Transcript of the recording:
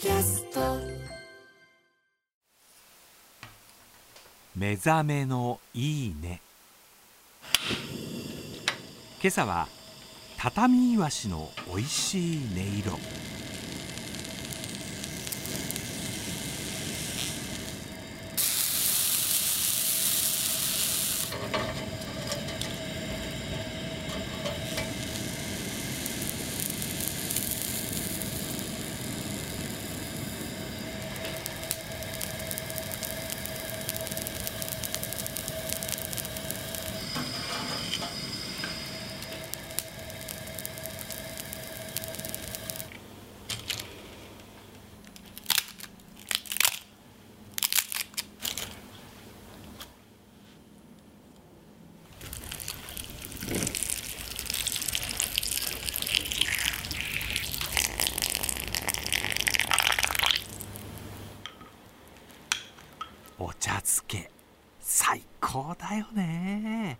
キャスト。目覚めのいいね。今朝は畳いわしのおいしい音色。お茶漬け最高だよね。